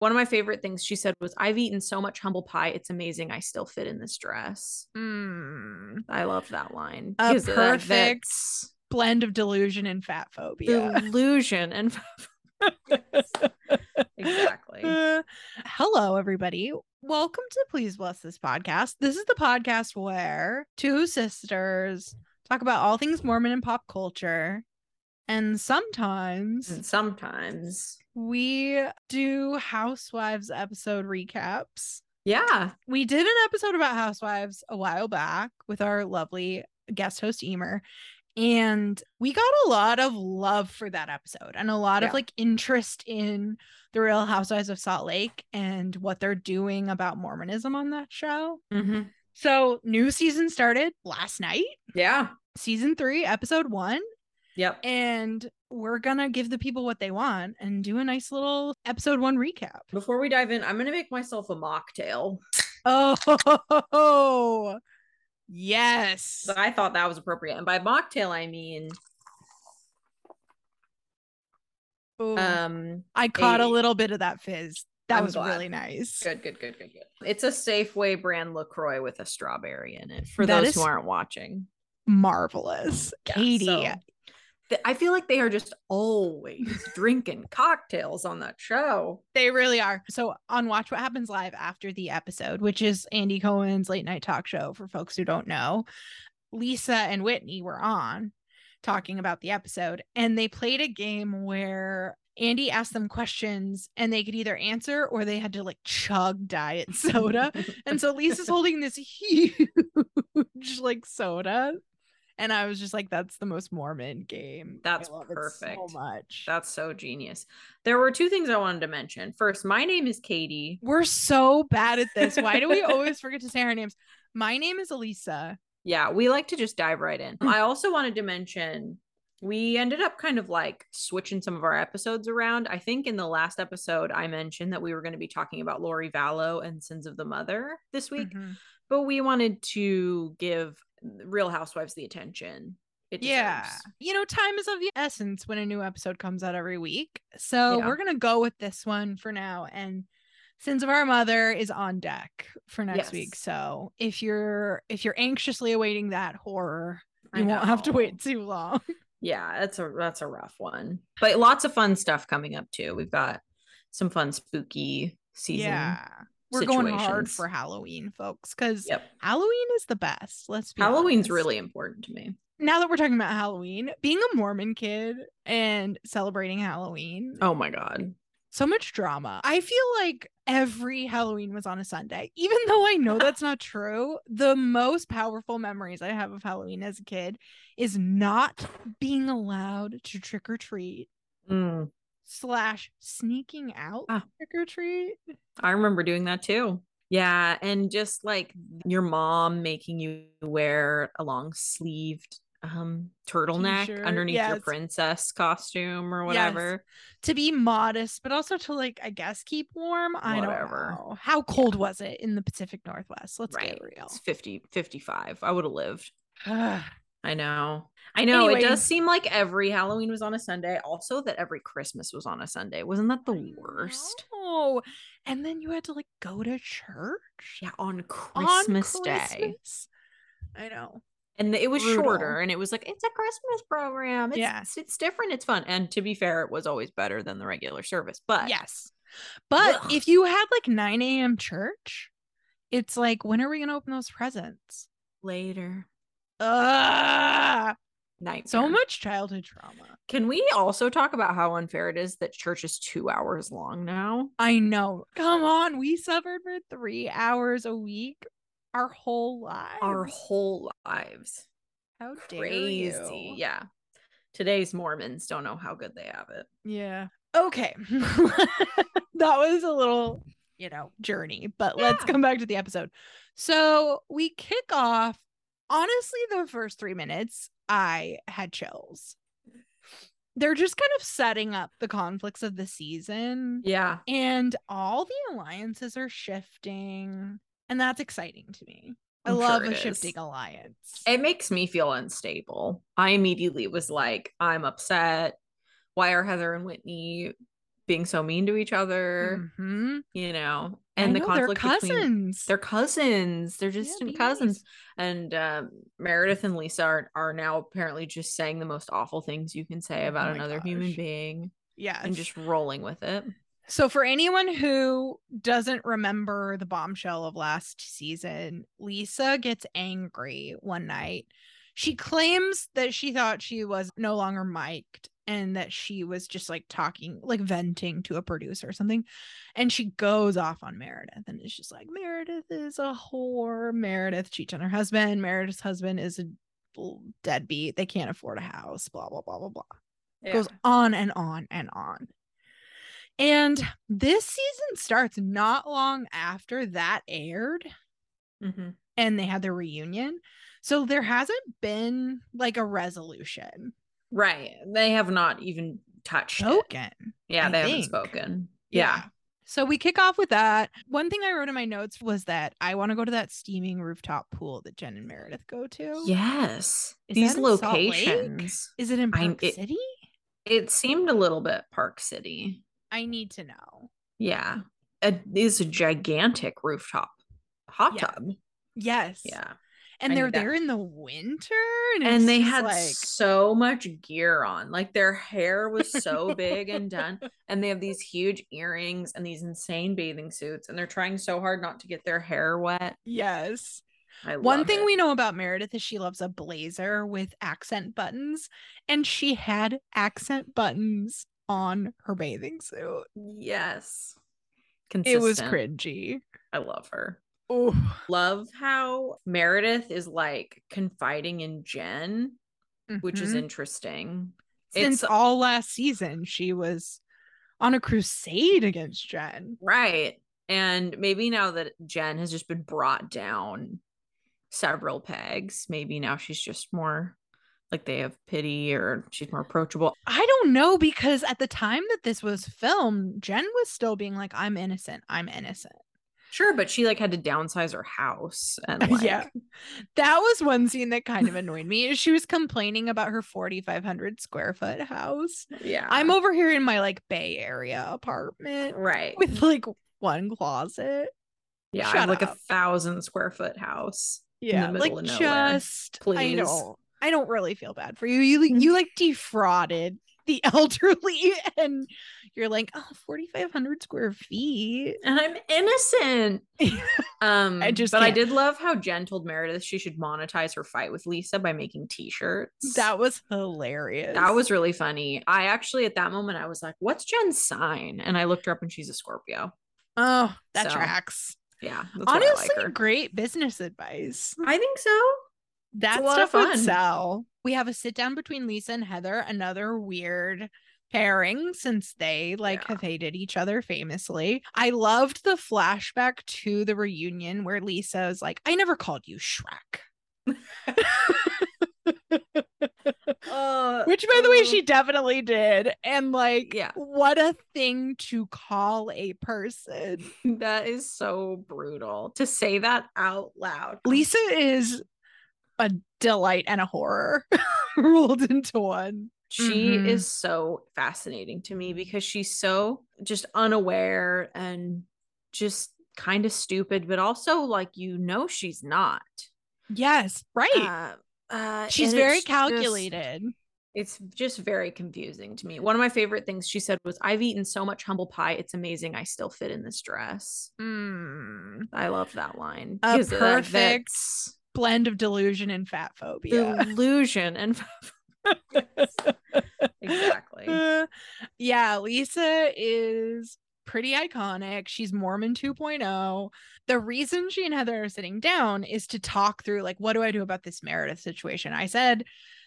One of my favorite things she said was, I've eaten so much humble pie. It's amazing. I still fit in this dress. Mm, I love that line. A because, perfect that's blend of delusion and fat phobia. Delusion and fat. exactly. Uh, hello, everybody. Welcome to Please Bless This podcast. This is the podcast where two sisters talk about all things Mormon and pop culture. And sometimes And sometimes, we do Housewives episode recaps. yeah, We did an episode about Housewives a while back with our lovely guest host, Emer. And we got a lot of love for that episode and a lot Yeah. of like interest in the Real Housewives of Salt Lake and what they're doing about Mormonism on that show. hmm So, new season started last night, yeah, season three, episode one. Yep. And we're gonna give the people what they want and do a nice little episode one recap. Before we dive in, I'm gonna make myself a mocktail. Oh, yes. So I thought that was appropriate, and by mocktail I mean Ooh. um I caught a a- little bit of that fizz. That I'm was glad. really nice. good, good, good, good, good. It's a Safeway brand Lacroix with a strawberry in it. For That those who aren't watching, Marvelous. Yeah, Katie. so- I feel like they are just always drinking cocktails on that show. They really are. So on Watch What Happens Live after the episode, which is Andy Cohen's late night talk show for folks who don't know, Lisa and Whitney were on talking about the episode and they played a game where Andy asked them questions and they could either answer or they had to like chug diet soda. and so Lisa's holding this huge like soda. And I was just like, that's the most Mormon game. That's perfect. So much. That's so genius. There were two things I wanted to mention. First, my name is Katie. We're so bad at this. Why do we always forget to say our names? My name is Elisa. Yeah, we like to just dive right in. I also wanted to mention we ended up kind of like switching some of our episodes around. I think in the last episode, I mentioned that we were going to be talking about Lori Vallow and Sins of the Mother this week, Mhm. but we wanted to give Real Housewives the attention it Yeah. You know, time is of the essence when a new episode comes out every week. So Yeah. we're going to go with this one for now. And Sins of Our Mother is on deck for next week. So if you're if you're anxiously awaiting that horror, you won't have to wait too long. Yeah, that's a that's a rough one. But lots of fun stuff coming up too. We've got some fun spooky season. yeah. We're going hard for Halloween, folks, because Yep. Halloween is the best. Let's be Halloween's honest. really important to me. now that we're talking about Halloween, being a Mormon kid and celebrating Halloween, Oh my god. so much drama. I feel like every Halloween was on a Sunday, even though I know that's not true. The most powerful memories I have of Halloween as a kid is not being allowed to trick or treat Mm. Slash sneaking out Ah. trick or treat. I remember doing that too. Yeah, and just like your mom making you wear a long sleeved um turtleneck T-shirt, underneath your princess costume or Yes. whatever. To be modest, but also to like, I guess, keep warm. I Whatever. don't know. How cold was it in the Pacific Northwest? Let's right. get real. It's 50 55. I would have lived. I know. I know. It does seem like every Halloween was on a Sunday. Also that every Christmas was on a Sunday. Wasn't that the worst? Oh, and then you had to like go to church. Yeah, on on Christmas Day. I know. and it was Brutal. shorter and it was like it's a christmas program it's, Yeah. it's, different it's fun and to be fair it was always better than the regular service but Yes. But Ugh. if you had like 9 a.m. church, it's like, when are we going to open those presents? later Ugh. night So much childhood trauma. can we also talk about how unfair it is that church is two hours long now I know. Come on. We suffered for three hours a week our whole lives. our whole lives How crazy you? yeah today's mormons don't know how good they have it Yeah. Okay. that was a little, you know, journey, but let's come back to the episode. So we kick off. Honestly, the first three minutes, I had chills. They're just kind of setting up the conflicts of the season, yeah and all the alliances are shifting, and that's exciting to me. I I'm love sure a shifting is. alliance. it makes me feel unstable i immediately was like i'm upset why are heather and whitney being so mean to each other, Mhm. you know, And the know, they're conflict between cousins. they're cousins. They're Yeah, distant cousins. And um, Meredith and Lisa are, are now apparently just saying the most awful things you can say Oh about my another human being Yes. and just rolling with it. So, for anyone who doesn't remember the bombshell of last season, Lisa gets angry one night. She claims that she thought she was no longer mic'd and that she was just like talking, like venting to a producer or something. And she goes off on Meredith and it's just like, Meredith is a whore. Meredith cheats on her husband. Meredith's husband is a deadbeat. They can't afford a house, blah, blah, blah, blah, blah goes on and on and on. And this season starts not long after that aired Mhm. and they had their reunion. So there hasn't been like a resolution Right. They have not even touched it. spoken. Yeah, I they haven't spoken. Yeah. So we kick off with that. One thing I wrote in my notes was that I want to go to that steaming rooftop pool that Jen and Meredith go to. Yes. Is These that in Salt Lake? locations. Is it in I- Park it- City? It seemed a little bit Park City. I need to know. Yeah. It is a gigantic rooftop hot Yeah. tub. Yes. Yeah. And I they're there in the winter. And, And they had like so much gear on. Like their hair was so big and done. And they have these huge earrings and these insane bathing suits. And they're trying so hard not to get their hair wet. Yes. I One thing it. we know about Meredith is she loves a blazer with accent buttons, and she had accent buttons on her bathing suit. Yes. It was cringy. I love her. Oh, Love how Meredith is like confiding in Jen, which is Mhm. interesting. since it's- all last season she was on a crusade against Jen. Right. And maybe now that Jen has just been brought down several pegs, maybe now she's just more like they have pity or she's more approachable. I don't know because at the time that this was filmed, Jen was still being like, "I'm innocent. I'm innocent." Sure, but she like had to downsize her house and like yeah. That was one scene that kind of annoyed me. She was complaining about her 4,500 square foot house. yeah. I'm over here in my like Bay Area apartment right. with like one closet. Yeah, I shut have like a thousand square foot house. Yeah, middle like of nowhere. just I Please. don't I don't really feel bad for you. You you like defrauded the elderly and you're like, oh, 4,500 square feet. And I'm innocent. Um I just but I can't. did love how Jen told Meredith she should monetize her fight with Lisa by making t-shirts. That was hilarious. That was really funny. I actually at that moment I was like, "What's Jen's sign?" And I looked her up and she's a Scorpio. oh, that So, tracks. Yeah, that's Honestly, like great business advice. I think so. That lot of stuff would sell. We have a sit down between Lisa and Heather, another weird pairing since they like Yeah. have hated each other famously. I loved the flashback to the reunion where Lisa is like, I never called you Shrek. Uh, Which by the way uh, she definitely did. And like Yeah. what a thing to call a person. that is so brutal to say that out loud. Lisa is a delight and a horror rolled into one. She Mhm. is so fascinating to me because she's so just unaware and just kind of stupid, but also like you know she's not. Yes, right. Uh, uh, She's very it's just- calculated. it's just very confusing to me. One of my favorite things she said was, "I've eaten so much humble pie, it's amazing I still fit in this dress." Mm. I love that line. A perfect Blend of delusion and fat phobia. delusion and exactly. Uh, yeah, Lisa is pretty iconic. She's Mormon 2.0. The reason she and Heather are sitting down is to talk through like what do I do about this Meredith situation? I said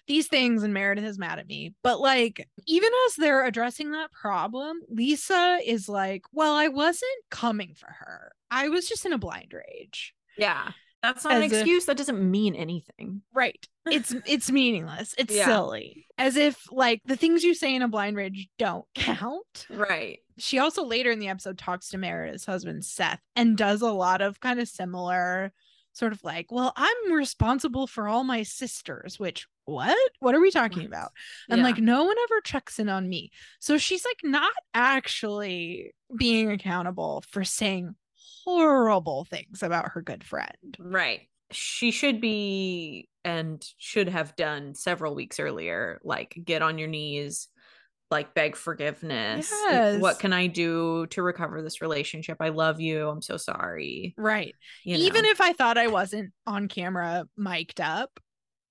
these things and Meredith is mad at me. But like even as they're addressing that problem, Lisa is like, "Well, I wasn't coming for her. I was just in a blind rage." Yeah. That's not an As if- excuse. That doesn't mean anything. Right. It's it's meaningless. It's Yeah. silly. As if like the things you say in a blind rage don't count. Right. She also later in the episode talks to Meredith's husband Seth and does a lot of kind of similar sort of like, well, I'm responsible for all my sisters, which what? What are we talking about? And Yeah. like, no one ever checks in on me. So she's like not actually being accountable for saying horrible things about her good friend. Right. She should be and should have done several weeks earlier, like get on your knees, like beg forgiveness. Yes. What can I do to recover this relationship? I love you. I'm so sorry. Right. You Even know? if I thought I wasn't on camera mic'd up,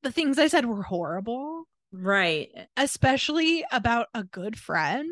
the things I said were horrible, right. especially about a good friend.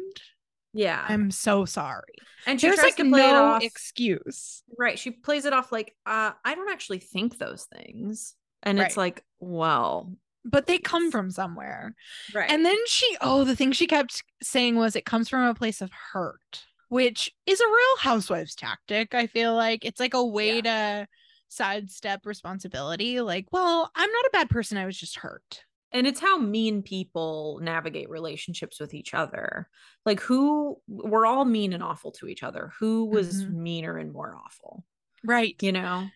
Yeah. I'm so sorry. and she There's tries like to play it off. excuse. right. She plays it off like, uh, I don't actually think those things. And it's like, well, But they come from somewhere. right. And then she, oh, the thing she kept saying was it comes from a place of hurt, which is a real housewives tactic. I feel like it's like a way to sidestep responsibility. Like, well, I'm not a bad person. I was just hurt. And it's how mean people navigate relationships with each other like who we're all mean and awful to each other who was Mhm. meaner and more awful Right. you know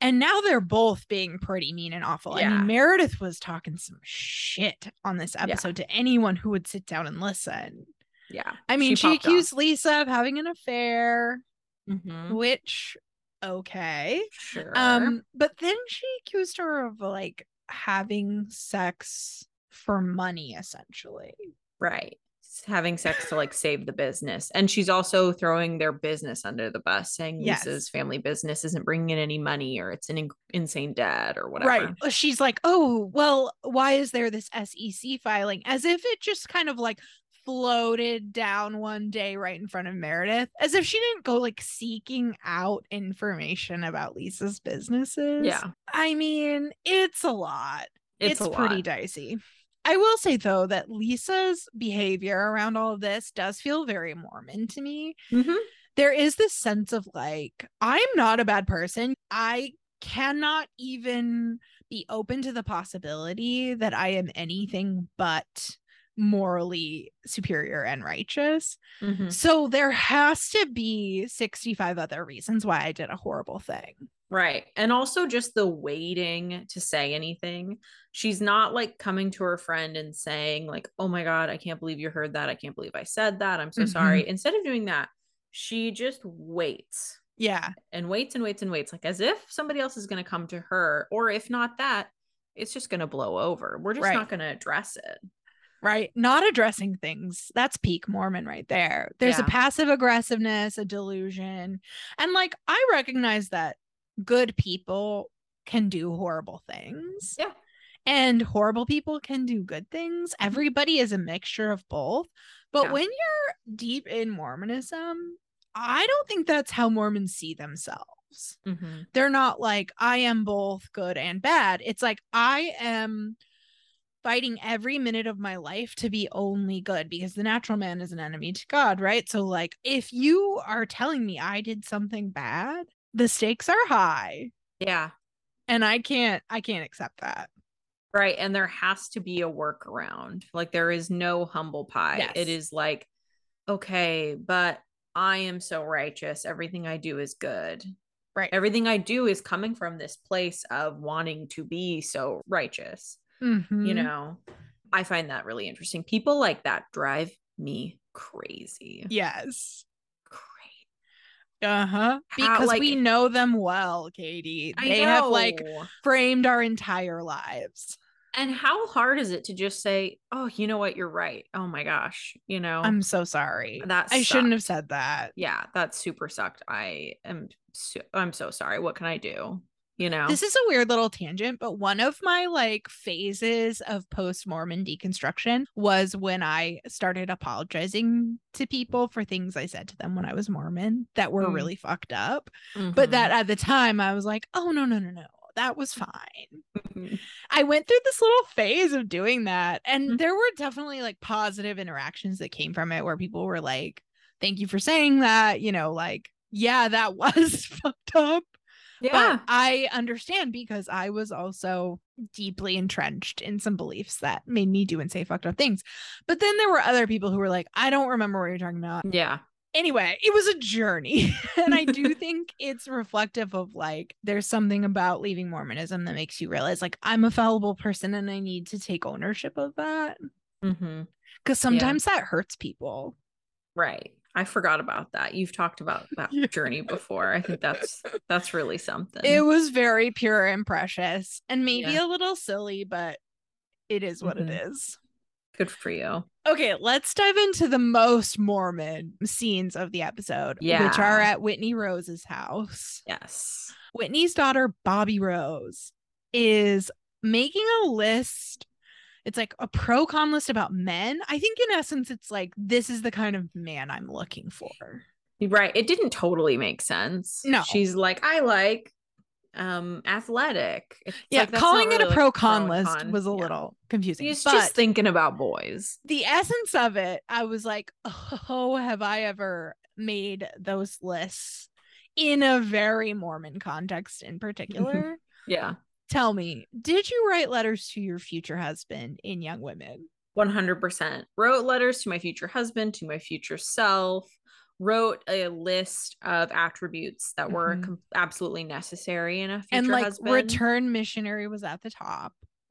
And now they're both being pretty mean and awful. I Yeah. mean, Meredith was talking some shit on this episode to anyone who would sit down and listen. yeah I mean, she, off. accused Lisa of having an affair, Mhm. which okay. sure Um, but then she accused her of like having sex for money, essentially. right having sex to like save the business and she's also throwing their business under the bus saying Yes. lisa's family business isn't bringing in any money or it's an in- insane debt or whatever Right. She's like, oh, well, why is there this SEC filing? As if it just kind of like floated down one day right in front of Meredith, as if she didn't go like seeking out information about Lisa's businesses. yeah I mean, it's a lot. it's, It's, a pretty lot. dicey. I will say though that Lisa's behavior around all of this does feel very Mormon to me. Mhm. There is this sense of like, I'm not a bad person. I cannot even be open to the possibility that I am anything but morally superior and righteous. Mhm. So there has to be 65 other reasons why I did a horrible thing. Right. And also just the waiting to say anything. She's not like coming to her friend and saying, like, oh my God, I can't believe you heard that. I can't believe I said that. I'm so Mhm. sorry. Instead of doing that, she just waits Yeah. and waits and waits and waits, like as if somebody else is going to come to her. Or if not that, it's just going to blow over. We're just Right. not going to address it. Right? Not addressing things. That's peak Mormon right there. There's Yeah. a passive aggressiveness, a delusion. And like I recognize that good people can do horrible things. Yeah. And horrible people can do good things. Everybody is a mixture of both. But Yeah. when you're deep in Mormonism, I don't think that's how Mormons see themselves Mhm. they're not like I am both good and bad. It's like I am fighting every minute of my life to be only good because the natural man is an enemy to God, right? So like if you are telling me I did something bad, the stakes are high Yeah. and I can't I can't accept that. Right. And there has to be a workaround. Like there is no humble pie. Yes. It is like, okay, but I am so righteous. Everything I do is good. Right. Everything I do is coming from this place of wanting to be so righteous. You Mhm. know, I find that really interesting. People like that drive me crazy. Yes. Uh-huh. How, Because like- we know them well, Katie. They have like framed our entire lives. and how hard is it to just say, oh, you know what? You're right. Oh my gosh. You know, I'm so sorry. That I shouldn't have said that. yeah, that super sucked. I am so, I'm so sorry. What can I do? You know? This is a weird little tangent, but one of my like phases of post Mormon deconstruction was when I started apologizing to people for things I said to them when I was Mormon that were Mm. really fucked up. But Mhm. that at the time I was like, oh, no, no, no, no. That was fine. Mhm. I went through this little phase of doing that. And Mhm. there were definitely like positive interactions that came from it where people were like, thank you for saying that. You know, like, yeah, that was fucked up. Yeah. But I understand because I was also deeply entrenched in some beliefs that made me do and say fucked up things. But then there were other people who were like, I don't remember what you're talking about. yeah. Anyway, it was a journey. and I do think it's reflective of like, there's something about leaving Mormonism that makes you realize, like, I'm a fallible person and I need to take ownership of that. Mm-hmm. Because sometimes that hurts people. Right. I forgot about that. You've talked about that Yeah. journey before. I think that's that's really something. It was very pure and precious and maybe Yeah. a little silly, but it is what Mhm. it is. Good for you. Okay, let's dive into the most Mormon scenes of the episode, which are at Whitney Rose's house. Yes. Whitney's daughter, Bobby Rose, is making a list. It's like a pro con list about men. I think, in essence, it's like this is the kind of man I'm looking for. Right. It didn't totally make sense. No. She's like, I like um athletic. It's yeah, like, calling it really, a like, pro con list con. was a Yeah. little confusing. He's just thinking about boys. the essence of it, I was like, oh, have I ever made those lists in a very Mormon context in particular? Yeah. Tell me, did you write letters to your future husband in Young Women? 100% wrote letters to my future husband to my future self wrote a list of attributes that were Mhm. com- absolutely necessary in a future husband. and like husband return missionary was at the top.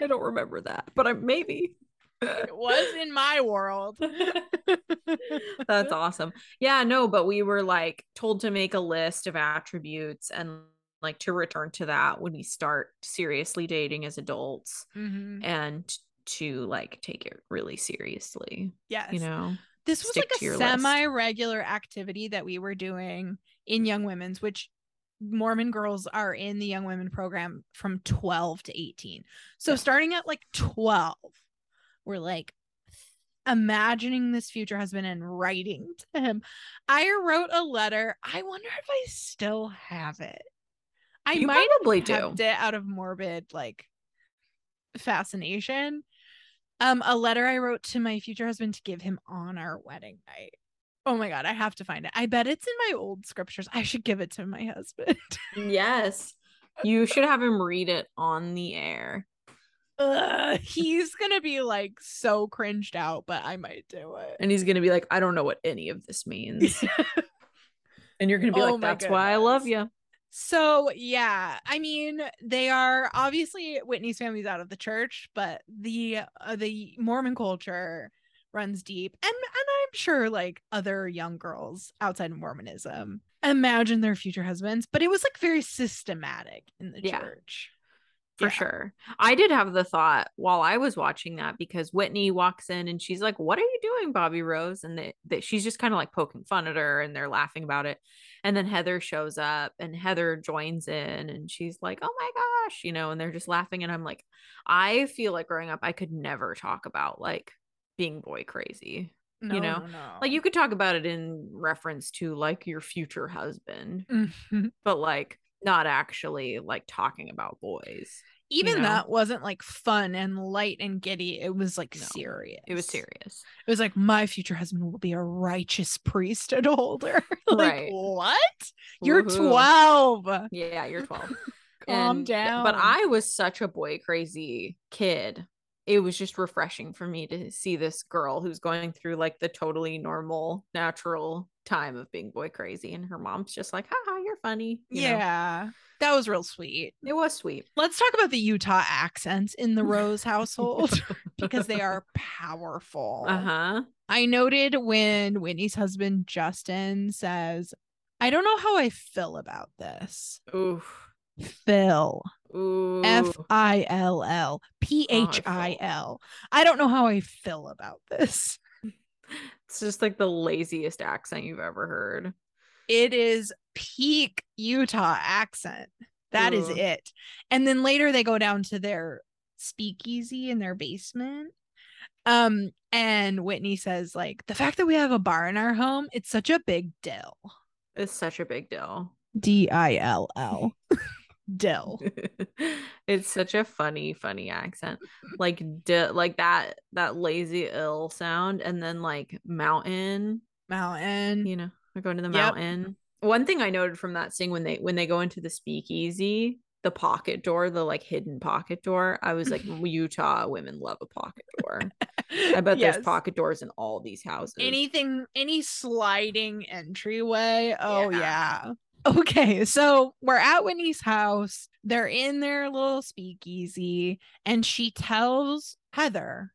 i don't remember that but i maybe It was in my world. that's awesome yeah no but we were like told to make a list of attributes and like to return to that when we start seriously dating as adults Mhm. and to like take it really seriously Yes. you know this was like a semi-regular activity that we were doing in Young Women's, which Mormon girls are in the Young Women program from 12 to 18. So Yeah. starting at like 12, we're like imagining this future husband and writing to him. I wrote a letter. I wonder if I still have it. I you might probably have do it out of morbid like fascination. Um, a letter I wrote to my future husband to give him on our wedding night. Oh my god, I have to find it. I bet it's in my old scriptures. I should give it to my husband. Yes. You should have him read it on the air. Ugh, he's gonna be like so cringed out, but I might do it. And he's to be like, I don't know what any of this means. and you're to be Oh like, that's why I love you. So yeah, I mean, they are obviously Whitney's family's out of the church, but the uh, the Mormon culture runs deep, and and I'm sure like other young girls outside of Mormonism imagine their future husbands, but it was like very systematic in the Yeah. church. For Yeah. sure. I did have the thought while I was watching that because Whitney walks in and she's like, What are you doing, Bobby Rose? And that, they, she's just kind of like poking fun at her and they're laughing about it. And then Heather shows up and Heather joins in and she's like, Oh my gosh, you know, and they're just laughing. And I'm like, I feel like growing up, I could never talk about like being boy crazy. No, know, no. Like you could talk about it in reference to like your future husband, Mhm. but like not actually like talking about boys. even know? that wasn't like fun and light and giddy. It was like No, serious. It was serious. It was like my future husband will be a righteous priesthood holder. like Right. what? You're Woohoo. 12. Yeah, you're 12. Calm And- down. But I was such a boy crazy kid. It was just refreshing for me to see this girl who's going through like the totally normal, natural time of being boy crazy. And her mom's just like, haha, you're funny. you know? yeah. That was real sweet. It was sweet. Let's talk about the Utah accents in the Rose household because they are powerful. Uh huh. I noted when Whitney's husband Justin says, I don't know how I feel about this. Oof. Phil. Ooh. F I L L P H I L. I don't know how I feel about this. It's just like the laziest accent you've ever heard. It is peak Utah accent. That is Ugh. it. And then later they go down to their speakeasy in their basement. Um, and Whitney says, like, the fact that we have a bar in our home, it's such a big deal. It's such a big deal. D I L L. Dill. it's such a funny, funny accent. Like di- like that that lazy ill sound and then like mountain, Mountain. you know, we're going to the Yep. mountain. One thing I noted from that scene when they when they go into the speakeasy, the pocket door, the like hidden pocket door. I was like, Utah women love a pocket door. I bet Yes. there's pocket doors in all these houses. anything any sliding entryway oh Yeah. yeah. Okay so we're at whitney's house they're in their little speakeasy and she tells heather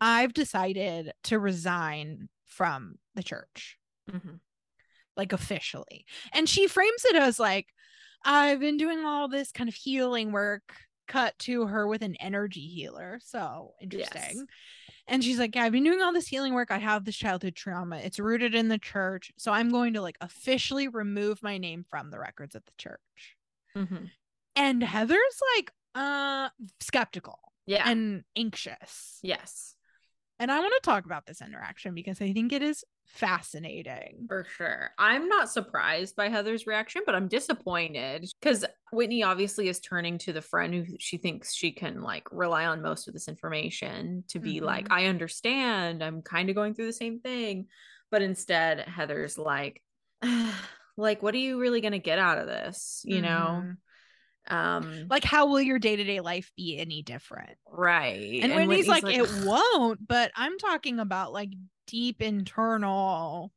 i've decided to resign from the church. Mhm. like officially. And she frames it as like i've been doing all this kind of healing work cut to her with an energy healer. So interesting and she's like yeah i've been doing all this healing work. I have this childhood trauma. It's rooted in the church. So i'm going to like officially remove my name from the records of the church. Mhm. and heather's like uh skeptical Yeah. and anxious. Yes, and i want to talk about this interaction because i think it is fascinating for sure. I'm not surprised by Heather's reaction, but I'm disappointed because Whitney obviously is turning to the friend who she thinks she can like rely on most of this information to be like, Mhm. I understand. I'm kind of going through the same thing. But instead, Heather's like, like, what are you really going to get out of this? You know? Mhm. Um, like how will your day-to-day life be any different right. and, Whitney's like, it won't but i'm talking about like deep internal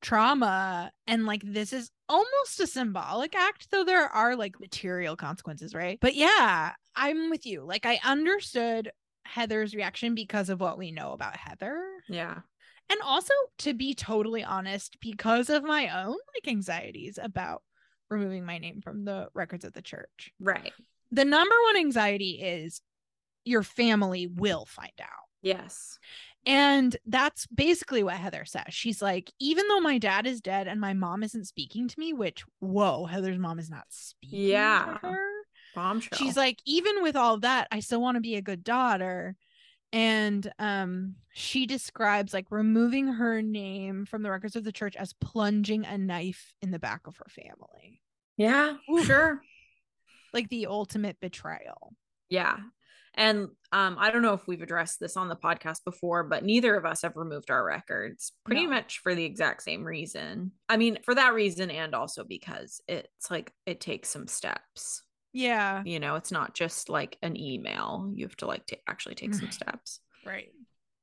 trauma and like this is almost a symbolic act though there are like material consequences right but yeah i'm with you like i understood heather's reaction because of what we know about heather Yeah. and also to be totally honest because of my own like anxieties about removing my name from the records of the church Right. the number one anxiety is your family will find out Yes. And that's basically what Heather says. She's like, even though my dad is dead and my mom isn't speaking to me, which, whoa, Heather's mom is not speaking Yeah. to her. Bombshell. She's like, even with all that, I still want to be a good daughter. And um, she describes like removing her name from the records of the church as plunging a knife in the back of her family, yeah, Oof. sure. like the ultimate betrayal. Yeah. And um, I don't know if we've addressed this on the podcast before, but neither of us have removed our records pretty No. much for the exact same reason. I mean, for that reason, and also because it's like it takes some steps. Yeah, You know, it's not just like an email. You have to like to actually take some steps. Right.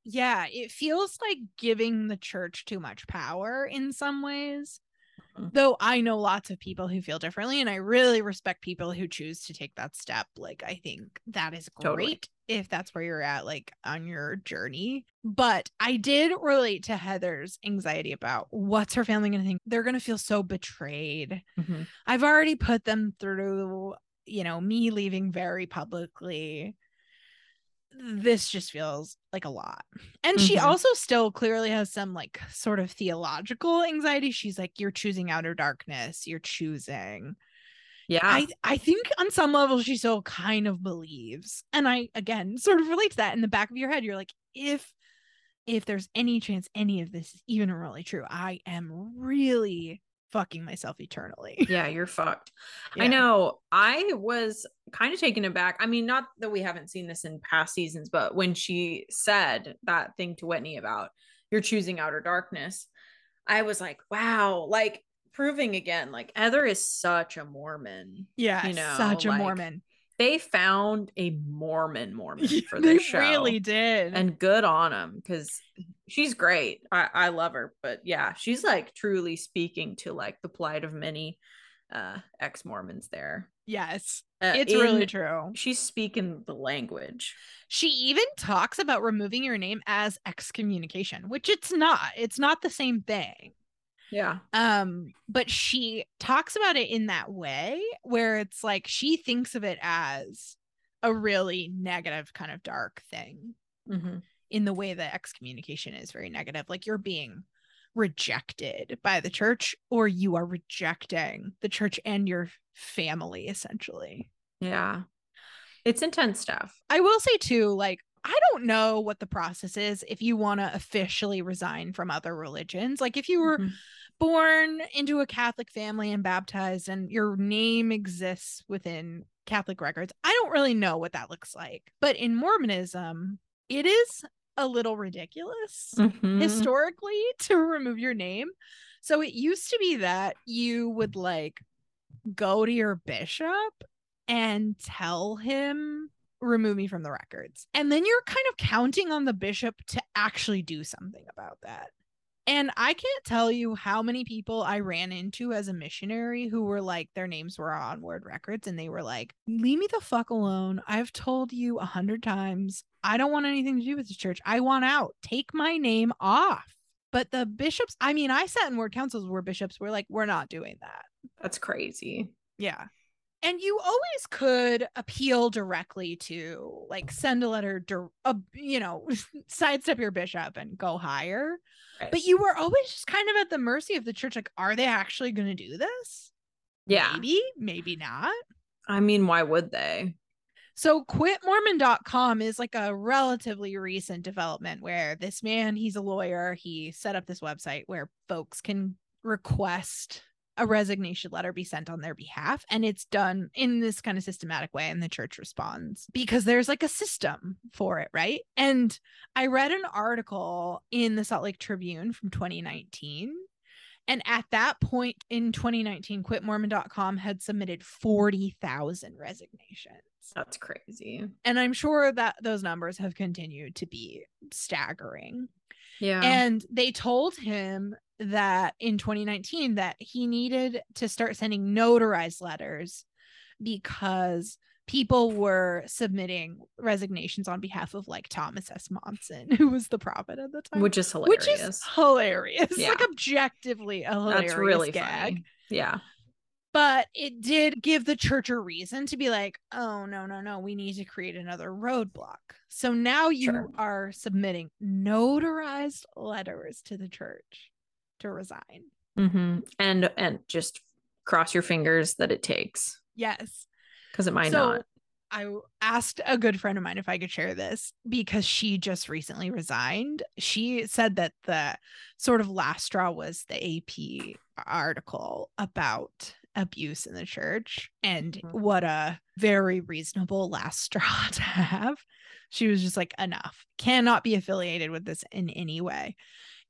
Yeah, it feels like giving the church too much power in some ways. Mhm. Though I know lots of people who feel differently, and I really respect people who choose to take that step. Like, I think that is great Totally. if that's where you're at, like on your journey. But I did relate to Heather's anxiety about what's her family going to think. They're going to feel so betrayed. Mhm. I've already put them through, you know, me leaving very publicly. This just feels like a lot. And she Mhm. also still clearly has some like sort of theological anxiety. She's like, you're choosing outer darkness, you're choosing. Yeah. I I think on some level she still kind of believes. And I again sort of relate to that in the back of your head. You're like, if if there's any chance any of this is even really true, I am really fucking myself eternally. yeah, you're fucked. I know. I was kind of taken aback. I mean, not that we haven't seen this in past seasons, but when she said that thing to Whitney about you're choosing outer darkness, I was like, wow, like proving again, like Heather is such a Mormon. Yeah, you know, such a like, Mormon. They found a Mormon Mormon for they this show. really did. and good on them because she's great. I, I love her, but yeah, she's like truly speaking to like the plight of many uh ex Mormons there. yes, Uh, it's really true. She's speaking the language. She even talks about removing your name as excommunication, which it's not. It's not the same thing. Yeah. Um, but she talks about it in that way where it's like she thinks of it as a really negative kind of dark thing Mhm. In the way that excommunication is very negative. Like you're being rejected by the church or you are rejecting the church and your family essentially. Yeah. It's intense stuff. I will say too, like, I don't know what the process is if you want to officially resign from other religions. Like, if you were Mhm. born into a Catholic family and baptized and your name exists within Catholic records, I don't really know what that looks like. But in Mormonism, it is a little ridiculous Mhm. historically to remove your name. So it used to be that you would like go to your bishop and tell him remove me from the records. And then you're kind of counting on the bishop to actually do something about that. And I can't tell you how many people I ran into as a missionary who were like, their names were on word records and they were like, leave me the fuck alone. I've told you a hundred times, I don't want anything to do with the church. I want out. Take my name off. But the bishops, I mean, I sat in ward councils where bishops were like, we're not doing that. That's crazy. Yeah. And you always could appeal directly to like send a letter, uh, you know, sidestep your bishop and go higher. Right. But you were always just kind of at the mercy of the church. Like, are they actually going to do this? Yeah. Maybe, maybe not. I mean, why would they? So quitmormon.com is like a relatively recent development where this man, he's a lawyer, he set up this website where folks can request a resignation letter be sent on their behalf and it's done in this kind of systematic way and the church responds because there's like a system for it right? And i read an article in the salt lake tribune from 2019 and at that point in 2019 quitmormon.com had submitted 40,000 resignations. That's crazy. And i'm sure that those numbers have continued to be staggering. Yeah. And they told him that in 2019 that he needed to start sending notarized letters because people were submitting resignations on behalf of like Thomas S. Monson, who was the prophet at the time. Which is hilarious. Which is hilarious. Yeah. Like objectively a hilarious That's really gag. Funny. Yeah. But it did give the church a reason to be like, oh no, no, no, we need to create another roadblock. So now you sure. are submitting notarized letters to the church to resign. Mm-hmm. And and just cross your fingers that it takes. Yes. Because it might so, not. I asked a good friend of mine if I could share this because she just recently resigned. She said that the sort of last straw was the AP article about abuse in the church and mm-hmm. what a very reasonable last straw to have. She was just like, enough, cannot be affiliated with this in any way.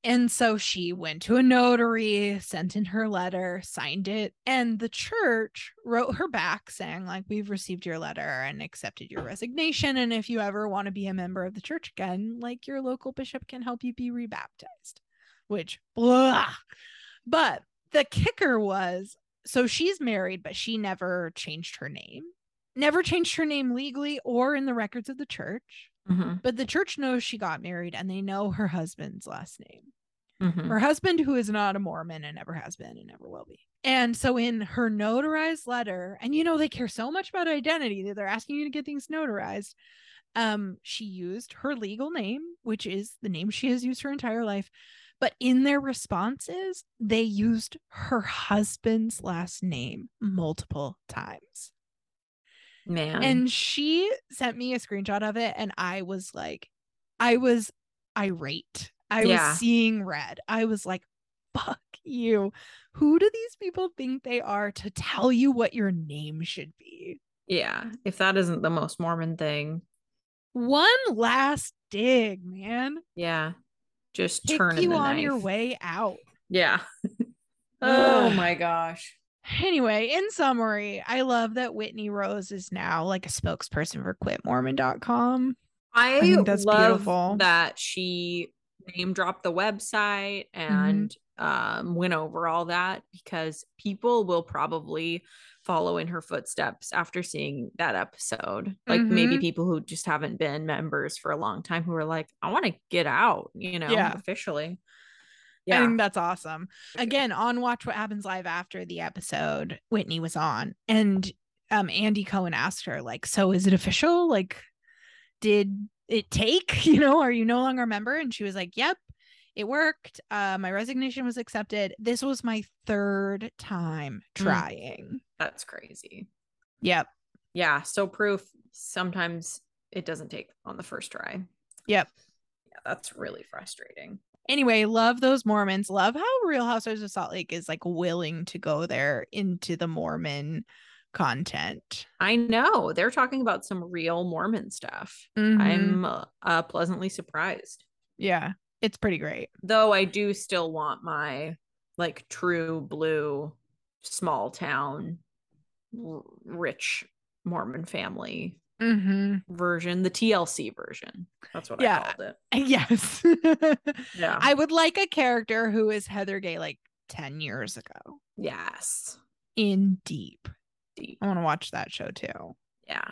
And so she went to a notary, sent in her letter, signed it, and the church wrote her back saying, like, we've received your letter and accepted your resignation. And if you ever want to be a member of the church again, like your local bishop can help you be rebaptized, which blah. But the kicker was so she's married, but she never changed her name, never changed her name legally or in the records of the church. Mm-hmm. But the church knows she got married and they know her husband's last name. Mm-hmm. Her husband, who is not a Mormon and never has been and never will be. And so, in her notarized letter, and you know, they care so much about identity that they're asking you to get things notarized. Um, she used her legal name, which is the name she has used her entire life. But in their responses, they used her husband's last name multiple times. Man. And she sent me a screenshot of it, and I was like, I was irate. I yeah. was seeing red. I was like, fuck you. Who do these people think they are to tell you what your name should be? Yeah. If that isn't the most Mormon thing. One last dig, man. Yeah. Just turn you on knife. your way out. Yeah. oh my gosh. Anyway, in summary, I love that Whitney Rose is now like a spokesperson for quitmormon.com. I, I think that's beautiful that she name dropped the website mm-hmm. and mm-hmm. um, went over all that because people will probably follow in her footsteps after seeing that episode. Like mm-hmm. maybe people who just haven't been members for a long time who are like, I want to get out, you know, yeah. officially. Yeah. I think that's awesome. Again, on Watch What Happens Live after the episode, Whitney was on and um Andy Cohen asked her, like, so is it official? Like, did it take? You know, are you no longer a member? And she was like, Yep, it worked. Uh, my resignation was accepted. This was my third time hmm. trying. Mm, that's crazy. Yep. Yeah. So proof sometimes it doesn't take on the first try. Yep. Yeah, that's really frustrating. Anyway, love those Mormons. Love how Real Housewives of Salt Lake is like willing to go there into the Mormon content. I know they're talking about some real Mormon stuff. Mm-hmm. I'm uh, uh, pleasantly surprised. Yeah, it's pretty great. Though I do still want my like true blue small town r- rich Mormon family hmm version, the TLC version. That's what Yeah. I called it. Yes. Yeah. I would like a character who is Heather Gay like 10 years ago yes. in deep. Deep. I want to watch that show too. Yeah.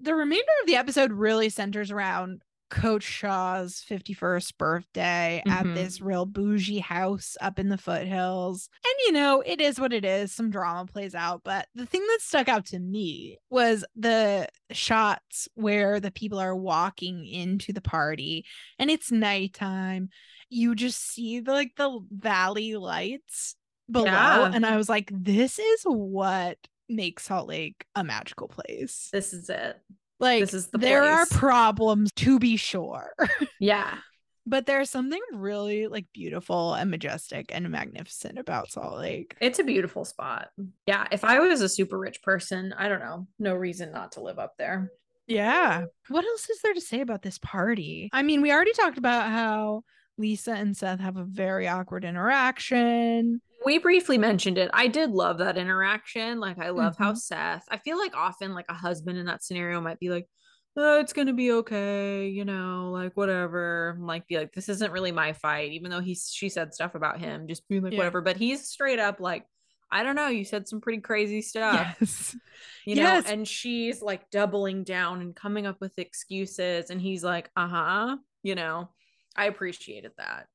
The remainder of the episode really centers around Coach Shah's 51st birthday at Mhm. this real bougie house up in the foothills. And you know, it is what it is. Some drama plays out. But the thing that stuck out to me was the shots where the people are walking into the party and it's nighttime. You just see the like the valley lights below. Yeah. And I was like, this is what makes Salt Lake a magical place. This is it. Like This is the there are problems to be sure, Yeah. but there's something really like beautiful and majestic and magnificent about Salt Lake. It's a beautiful spot. Yeah. If I was a super rich person, I don't know, no reason not to live up there. Yeah. What else is there to say about this party? I mean, we already talked about how Lisa and Seth have a very awkward interaction. We briefly mentioned it. I did love that interaction. Like, I love how Mhm. Seth, I feel like often, like, a husband in that scenario might be like, oh, it's going to be okay, you know, like, whatever. Like, be like, this isn't really my fight, even though he's, she said stuff about him, just being like, Yeah. whatever. But he's straight up like, I don't know, you said some pretty crazy stuff. Yes. you know Yes. and she's like doubling down and coming up with excuses and he's like uh-huh you know i appreciated that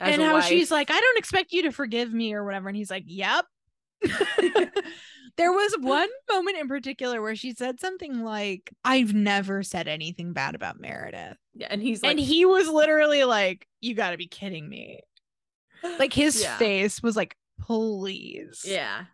and how she's like, I don't expect you to forgive me or whatever. And he's like, Yep. there was one moment in particular where she said something like, I've never said anything bad about Meredith. yeah, and he's like and he was literally like, You gotta be kidding me. Like his Yeah. face was like, Please. yeah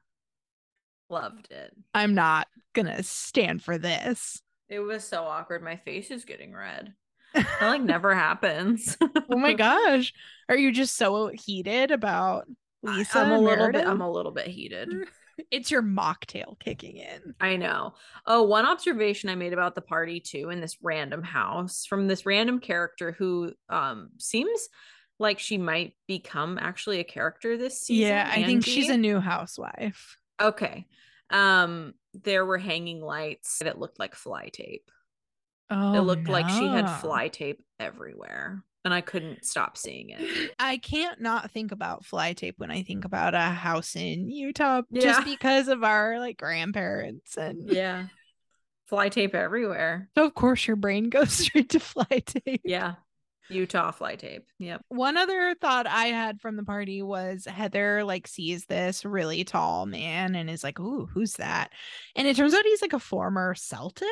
loved it I'm not gonna stand for this. it was so awkward my face is getting red that like never happens Oh my gosh. Are you just so heated about Lisa? i'm a little bit i'm a little bit heated it's your mocktail kicking in. I know. Oh, one observation I made about the party too in this random house from this random character who um seems like she might become actually a character this season. yeah, I think she's a new housewife. Okay. Um there were hanging lights that looked like fly tape. Oh, it looked like she had fly tape everywhere and I couldn't stop seeing it. I can't not think about fly tape when I think about a house in Utah Yeah. just because of our like grandparents and Yeah. fly tape everywhere. so of course your brain goes straight to fly tape. Yeah. Utah fly tape. Yep. One other thought I had from the party was Heather like sees this really tall man and is like, "Ooh, who's that?" And it turns out he's like a former Celtic.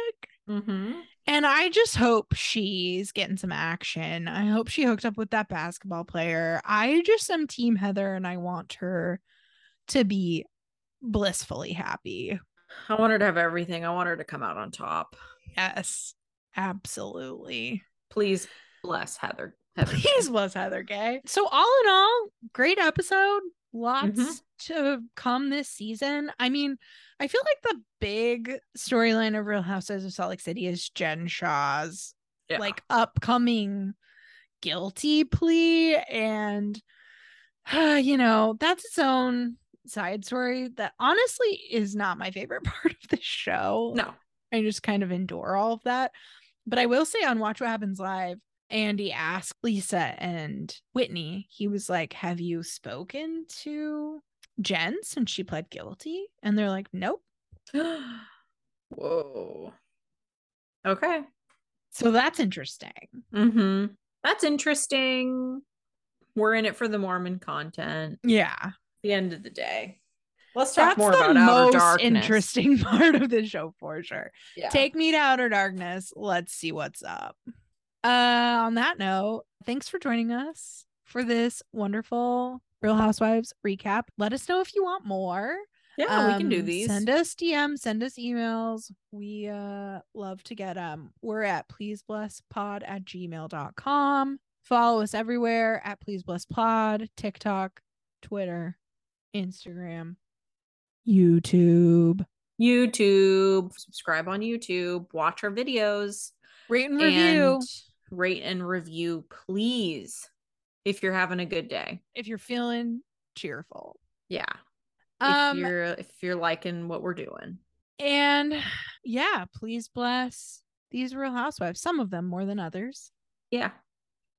Mm-hmm. And I just hope she's getting some action. I hope she hooked up with that basketball player. I just am team Heather and I want her to be blissfully happy. I want her to have everything. I want her to come out on top. Yes, absolutely. Please bless Heather. Heather. Please bless Heather Gay. So all in all, great episode. Lots Mhm. to come this season. I mean, I feel like the big storyline of Real Housewives of Salt Lake City is Jen Shah's Yeah. like upcoming guilty plea and you know, that's its own side story that honestly is not my favorite part of the show. no. I just kind of endure all of that. But I will say on Watch What Happens Live, Andy asked Lisa and Whitney, he was like, Have you spoken to Jen since she pled guilty? And they're like, Nope. Whoa. Okay. So that's interesting. Mm-hmm. That's interesting. We're in it for the Mormon content. Yeah. The end of the day. Let's talk That's more the about outer most darkness. interesting part of the show for sure. Yeah. Take me to outer darkness. Let's see what's up. Uh on that note, thanks for joining us for this wonderful Real Housewives recap. Let us know if you want more. yeah, we can do Um, these. Send us DMs, send us emails. We uh love to get them. We're at pleaseblesspod at gmail.com. Follow us everywhere at pleaseblesspod, TikTok, Twitter, Instagram, YouTube. YouTube. Subscribe on YouTube. Watch our videos. Rate and review And rate and review, please. If you're having a good day. if you're feeling cheerful. Yeah. Um if you're if you're liking what we're doing. And yeah, please bless these real housewives, some of them more than others. Yeah.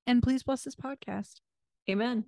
And please bless this podcast. Amen.